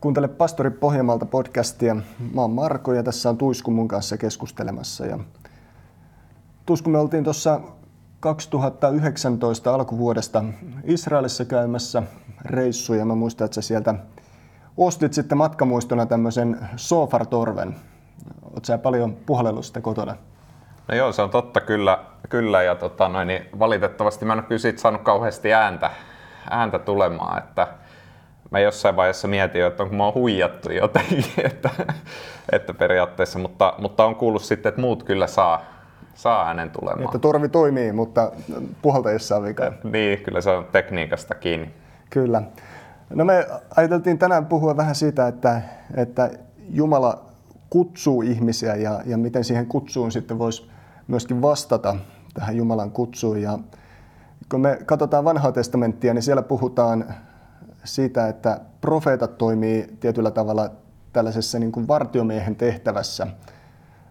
Kuuntele Pastori Pohjanmaalta podcastia. Mä oon Marko ja tässä on Tuisku mun kanssa keskustelemassa. Ja Tuisku me oltiin tuossa 2019 alkuvuodesta Israelissa käymässä reissuja. Mä muistan, että sä sieltä ostit sitten matkamuistona tämmöisen Sofar-torven. Oot sä paljon puhallellut sitä kotona? No joo, se on totta kyllä, kyllä ja tota, noin, niin valitettavasti mä en ole kyllä siitä saanut kauheasti ääntä, ääntä tulemaan, että mä jossain vaiheessa mietin, että onko mä huijattu jotenkin, että, että periaatteessa, mutta, mutta on kuullut sitten, että muut kyllä saa, saa äänen tulemaan. Että torvi toimii, mutta puhaltajissa on vika. Niin, kyllä se on tekniikasta kiinni. Kyllä. No me ajateltiin tänään puhua vähän siitä, että, että Jumala kutsuu ihmisiä ja, ja miten siihen kutsuun sitten voisi myöskin vastata tähän Jumalan kutsuun. Ja kun me katsotaan vanhaa testamenttia, niin siellä puhutaan siitä, että profeetat toimii tietyllä tavalla tällaisessa niin kuin vartiomiehen tehtävässä.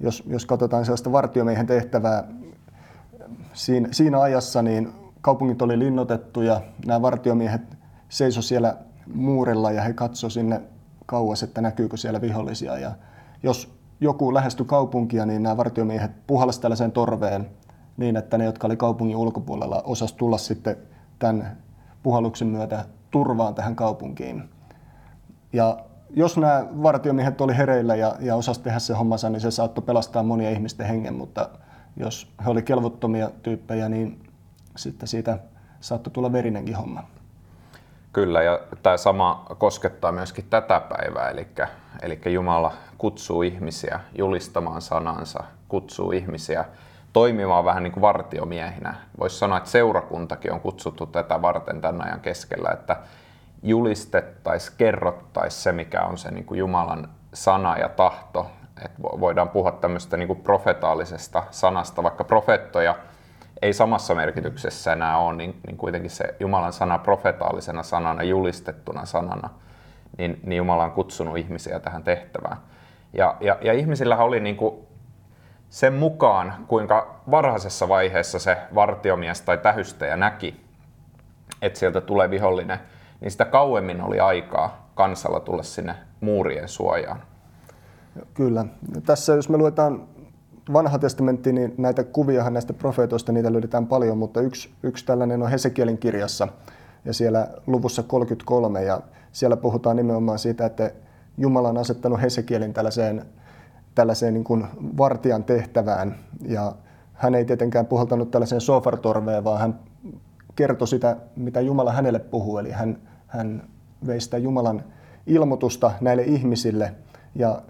Jos, jos katsotaan sellaista vartiomiehen tehtävää siinä, siinä ajassa, niin kaupungit oli linnoitettu ja nämä vartiomiehet seiso siellä muurilla ja he katsoi sinne kauas, että näkyykö siellä vihollisia. Ja jos joku lähestyi kaupunkia, niin nämä vartiomiehet puhallasivat tällaiseen torveen niin, että ne, jotka oli kaupungin ulkopuolella, osas tulla sitten tämän puhalluksen myötä turvaan tähän kaupunkiin. Ja jos nämä vartiomiehet oli hereillä ja, ja osasi tehdä se hommansa, niin se saattoi pelastaa monia ihmisten hengen, mutta jos he oli kelvottomia tyyppejä, niin sitten siitä saattoi tulla verinenkin homma. Kyllä, ja tämä sama koskettaa myöskin tätä päivää, eli, eli Jumala kutsuu ihmisiä julistamaan sanansa, kutsuu ihmisiä toimimaan vähän niin kuin vartiomiehinä. Voisi sanoa, että seurakuntakin on kutsuttu tätä varten tämän ajan keskellä, että julistettaisiin, kerrottaisiin se, mikä on se niin kuin Jumalan sana ja tahto. Että voidaan puhua tämmöistä niin kuin profetaalisesta sanasta, vaikka profeettoja ei samassa merkityksessä enää ole, niin, niin kuitenkin se Jumalan sana profetaalisena sanana, julistettuna sanana, niin, niin Jumala on kutsunut ihmisiä tähän tehtävään. Ja, ja, ja ihmisillä oli niin kuin sen mukaan, kuinka varhaisessa vaiheessa se vartiomies tai tähystäjä näki, että sieltä tulee vihollinen, niin sitä kauemmin oli aikaa kansalla tulla sinne muurien suojaan. Kyllä. Tässä jos me luetaan vanha testamentti, niin näitä kuviahan näistä profeetoista, niitä löydetään paljon, mutta yksi, yksi tällainen on Hesekielin kirjassa ja siellä luvussa 33 ja siellä puhutaan nimenomaan siitä, että Jumala on asettanut Hesekielin tällaiseen, tällaiseen niin kuin vartijan tehtävään. Ja hän ei tietenkään puhaltanut tällaiseen sofartorveen, vaan hän kertoi sitä, mitä Jumala hänelle puhuu, eli hän, hän vei sitä Jumalan ilmoitusta näille ihmisille. Ja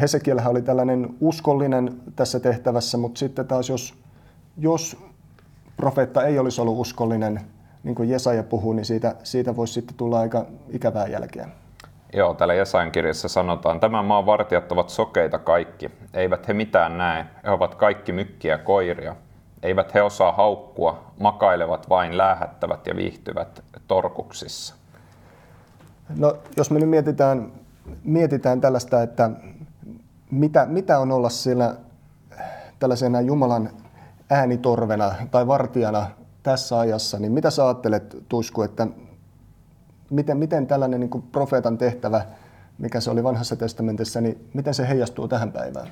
Hesekielhän oli tällainen uskollinen tässä tehtävässä, mutta sitten taas jos, jos profeetta ei olisi ollut uskollinen, niin kuin Jesaja puhuu, niin siitä, siitä voisi sitten tulla aika ikävää jälkeä. Joo, täällä Jesajan kirjassa sanotaan, tämän maan vartijat ovat sokeita kaikki. Eivät he mitään näe, he ovat kaikki mykkiä koiria. Eivät he osaa haukkua, makailevat vain, läähättävät ja viihtyvät torkuksissa. No, jos me nyt mietitään, mietitään tällaista, että mitä, mitä on olla siellä tällaisena Jumalan äänitorvena tai vartijana tässä ajassa, niin mitä sä ajattelet, Tuisku, että miten, miten tällainen niin profeetan tehtävä, mikä se oli vanhassa testamentissa, niin miten se heijastuu tähän päivään?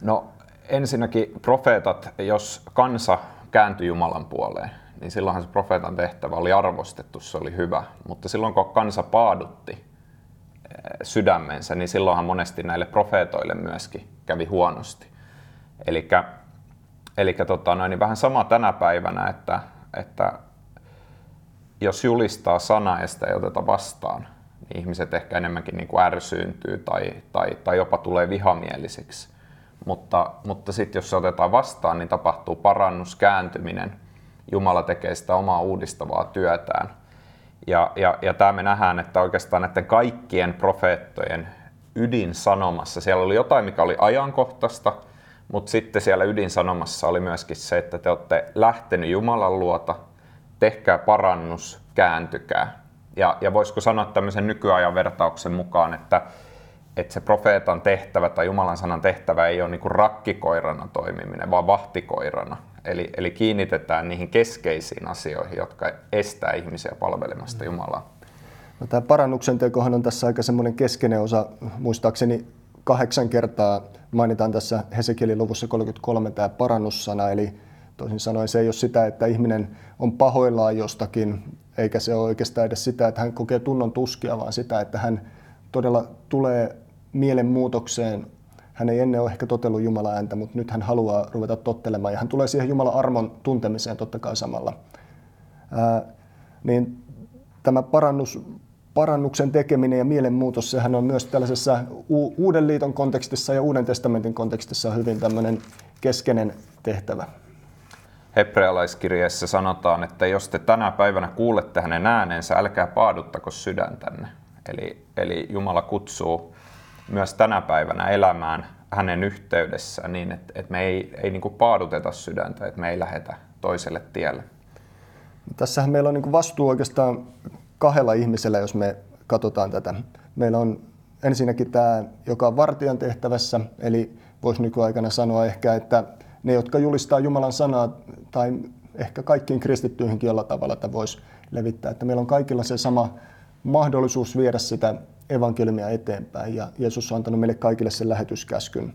No ensinnäkin profeetat, jos kansa kääntyi Jumalan puoleen, niin silloinhan se profeetan tehtävä oli arvostettu, se oli hyvä. Mutta silloin kun kansa paadutti, sydämensä, niin silloinhan monesti näille profeetoille myöskin kävi huonosti. Eli tota, niin vähän sama tänä päivänä, että, että jos julistaa sanaa ja sitä ei oteta vastaan, niin ihmiset ehkä enemmänkin niin kuin ärsyyntyy tai, tai, tai jopa tulee vihamielisiksi. Mutta, mutta sitten jos se otetaan vastaan, niin tapahtuu parannus, kääntyminen. Jumala tekee sitä omaa uudistavaa työtään – ja, ja, ja tämä me nähdään, että oikeastaan näiden kaikkien profeettojen ydinsanomassa, siellä oli jotain, mikä oli ajankohtaista, mutta sitten siellä ydinsanomassa oli myöskin se, että te olette lähtenyt Jumalan luota, tehkää parannus, kääntykää. Ja, ja voisiko sanoa tämmöisen nykyajan vertauksen mukaan, että, että se profeetan tehtävä tai Jumalan sanan tehtävä ei ole niin kuin rakkikoirana toimiminen, vaan vahtikoirana. Eli, eli kiinnitetään niihin keskeisiin asioihin, jotka estää ihmisiä palvelemasta Jumalaa. No, tämä parannuksen tekohan on tässä aika semmoinen keskeinen osa, muistaakseni kahdeksan kertaa mainitaan tässä Hesekielin luvussa 33 tämä parannussana, eli toisin sanoen se ei ole sitä, että ihminen on pahoillaan jostakin, eikä se ole oikeastaan edes sitä, että hän kokee tunnon tuskia, vaan sitä, että hän todella tulee mielenmuutokseen. Hän ei ennen ole ehkä totellut Jumalan ääntä, mutta nyt hän haluaa ruveta tottelemaan ja hän tulee siihen Jumalan armon tuntemiseen totta kai samalla. Ää, niin tämä parannus, parannuksen tekeminen ja mielenmuutos, sehän on myös tällaisessa u- Uuden liiton kontekstissa ja Uuden testamentin kontekstissa hyvin tämmöinen keskeinen tehtävä. Hebrealaiskirjeessä sanotaan, että jos te tänä päivänä kuulette hänen äänensä, älkää paaduttako sydäntänne. Eli, eli Jumala kutsuu myös tänä päivänä elämään hänen yhteydessään niin, että, että me ei, ei niin kuin paaduteta sydäntä, että me ei lähetä toiselle tielle. Tässähän meillä on niin vastuu oikeastaan kahdella ihmisellä, jos me katsotaan tätä. Meillä on ensinnäkin tämä, joka on vartijan tehtävässä, eli voisi nykyaikana sanoa ehkä, että ne, jotka julistaa Jumalan sanaa, tai ehkä kaikkiin kristittyihinkin jollain tavalla, että voisi levittää. Että meillä on kaikilla se sama mahdollisuus viedä sitä evankeliumia eteenpäin, ja Jeesus on antanut meille kaikille sen lähetyskäskyn.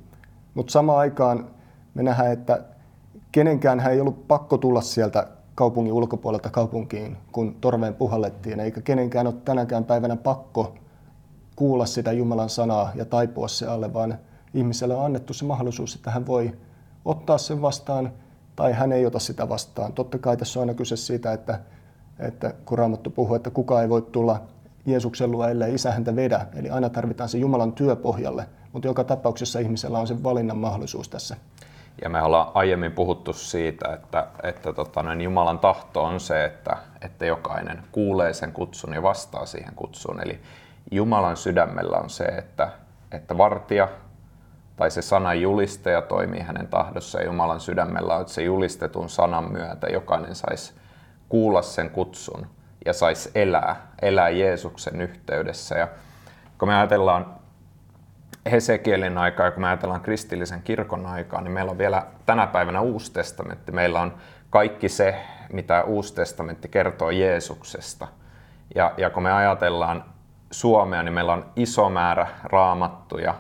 Mutta samaan aikaan me nähdään, että kenenkään ei ollut pakko tulla sieltä kaupungin ulkopuolelta kaupunkiin, kun torveen puhallettiin, eikä kenenkään ole tänäkään päivänä pakko kuulla sitä Jumalan sanaa ja taipua se alle, vaan ihmiselle on annettu se mahdollisuus, että hän voi ottaa sen vastaan tai hän ei ota sitä vastaan. Totta kai tässä on aina kyse siitä, että, että kun Raamattu puhuu, että kukaan ei voi tulla Jeesuksen luo, ellei isä häntä vedä. Eli aina tarvitaan se Jumalan työpohjalle, mutta joka tapauksessa ihmisellä on se valinnan mahdollisuus tässä. Ja me ollaan aiemmin puhuttu siitä, että, että tota, niin Jumalan tahto on se, että, että jokainen kuulee sen kutsun ja vastaa siihen kutsuun. Eli Jumalan sydämellä on se, että, että vartija tai se sanan julistaja toimii hänen tahdossa ja Jumalan sydämellä että se julistetun sanan myötä jokainen saisi kuulla sen kutsun ja saisi elää, elää Jeesuksen yhteydessä. Ja kun me ajatellaan Hesekielin aikaa ja kun me ajatellaan kristillisen kirkon aikaa, niin meillä on vielä tänä päivänä Uusi testamentti. Meillä on kaikki se, mitä Uusi testamentti kertoo Jeesuksesta. Ja, ja kun me ajatellaan Suomea, niin meillä on iso määrä raamattuja.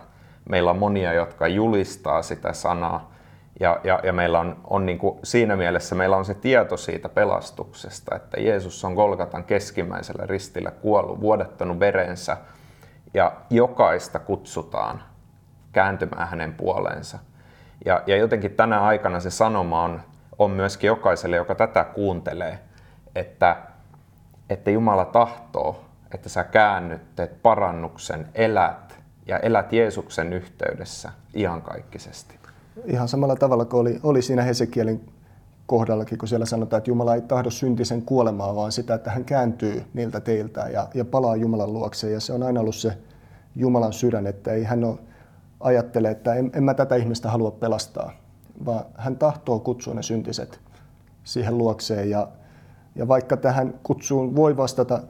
Meillä on monia, jotka julistaa sitä sanaa. Ja, ja, ja meillä on, on niin kuin, siinä mielessä meillä on se tieto siitä pelastuksesta, että Jeesus on Golgatan keskimmäisellä ristillä kuollut, vuodattanut verensä ja jokaista kutsutaan kääntymään hänen puoleensa. Ja, ja jotenkin tänä aikana se sanoma on, on myöskin jokaiselle, joka tätä kuuntelee, että, että Jumala tahtoo, että sä käännyt, teet parannuksen, elät ja elät Jeesuksen yhteydessä iankaikkisesti. Ihan samalla tavalla kuin oli, oli siinä Hesekielin kohdallakin, kun siellä sanotaan, että Jumala ei tahdo syntisen kuolemaa, vaan sitä, että hän kääntyy niiltä teiltä ja, ja palaa Jumalan luokse. Ja se on aina ollut se Jumalan sydän, että ei hän ole, ajattele, että en, en mä tätä ihmistä halua pelastaa, vaan hän tahtoo kutsua ne syntiset siihen luokseen. Ja, ja vaikka tähän kutsuun voi vastata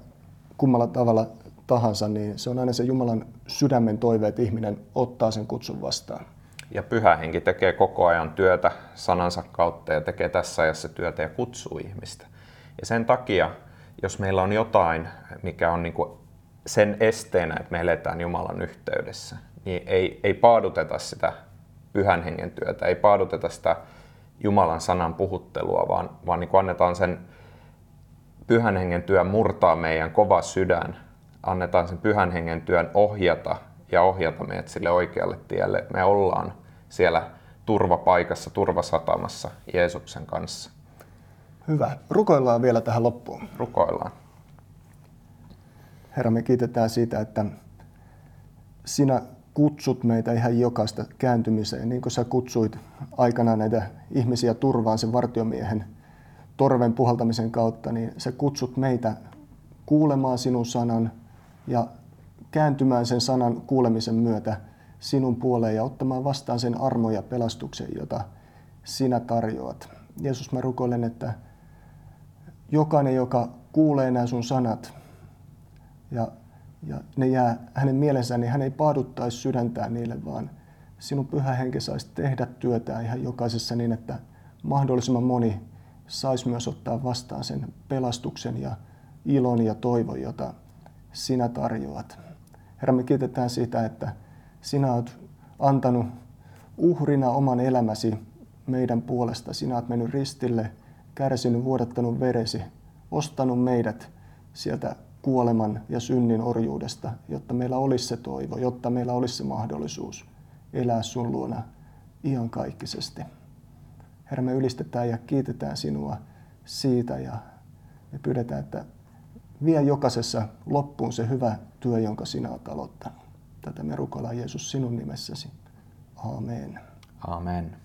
kummalla tavalla tahansa, niin se on aina se Jumalan sydämen toive, että ihminen ottaa sen kutsun vastaan. Ja pyhä henki tekee koko ajan työtä sanansa kautta ja tekee tässä ajassa työtä ja kutsuu ihmistä. Ja sen takia, jos meillä on jotain, mikä on niin kuin sen esteenä, että me eletään Jumalan yhteydessä, niin ei, ei paaduteta sitä pyhän hengen työtä, ei paaduteta sitä Jumalan sanan puhuttelua, vaan, vaan niin kuin annetaan sen pyhän hengen työn murtaa meidän kova sydän, annetaan sen pyhän hengen työn ohjata ja ohjata meidät sille oikealle tielle. Me ollaan siellä turvapaikassa, turvasatamassa Jeesuksen kanssa. Hyvä. Rukoillaan vielä tähän loppuun. Rukoillaan. Herra, me kiitetään siitä, että sinä kutsut meitä ihan jokaista kääntymiseen, niin kuin sä kutsuit aikanaan näitä ihmisiä turvaan sen vartiomiehen torven puhaltamisen kautta, niin sä kutsut meitä kuulemaan sinun sanan ja kääntymään sen sanan kuulemisen myötä sinun puoleen ja ottamaan vastaan sen armo ja pelastuksen, jota sinä tarjoat. Jeesus, mä rukoilen, että jokainen, joka kuulee nämä sun sanat ja, ja ne jää hänen mielensä, niin hän ei paaduttaisi sydäntään niille, vaan sinun pyhä henki saisi tehdä työtä ihan jokaisessa niin, että mahdollisimman moni saisi myös ottaa vastaan sen pelastuksen ja ilon ja toivon, jota sinä tarjoat. Herra, me kiitetään siitä, että sinä olet antanut uhrina oman elämäsi meidän puolesta. Sinä olet mennyt ristille, kärsinyt, vuodattanut veresi, ostanut meidät sieltä kuoleman ja synnin orjuudesta, jotta meillä olisi se toivo, jotta meillä olisi se mahdollisuus elää sun luona iankaikkisesti. Herra, me ylistetään ja kiitetään sinua siitä ja me pyydetään, että vie jokaisessa loppuun se hyvä työ, jonka sinä olet aloittanut. Tätä me rukoillaan Jeesus sinun nimessäsi. Amen. Amen.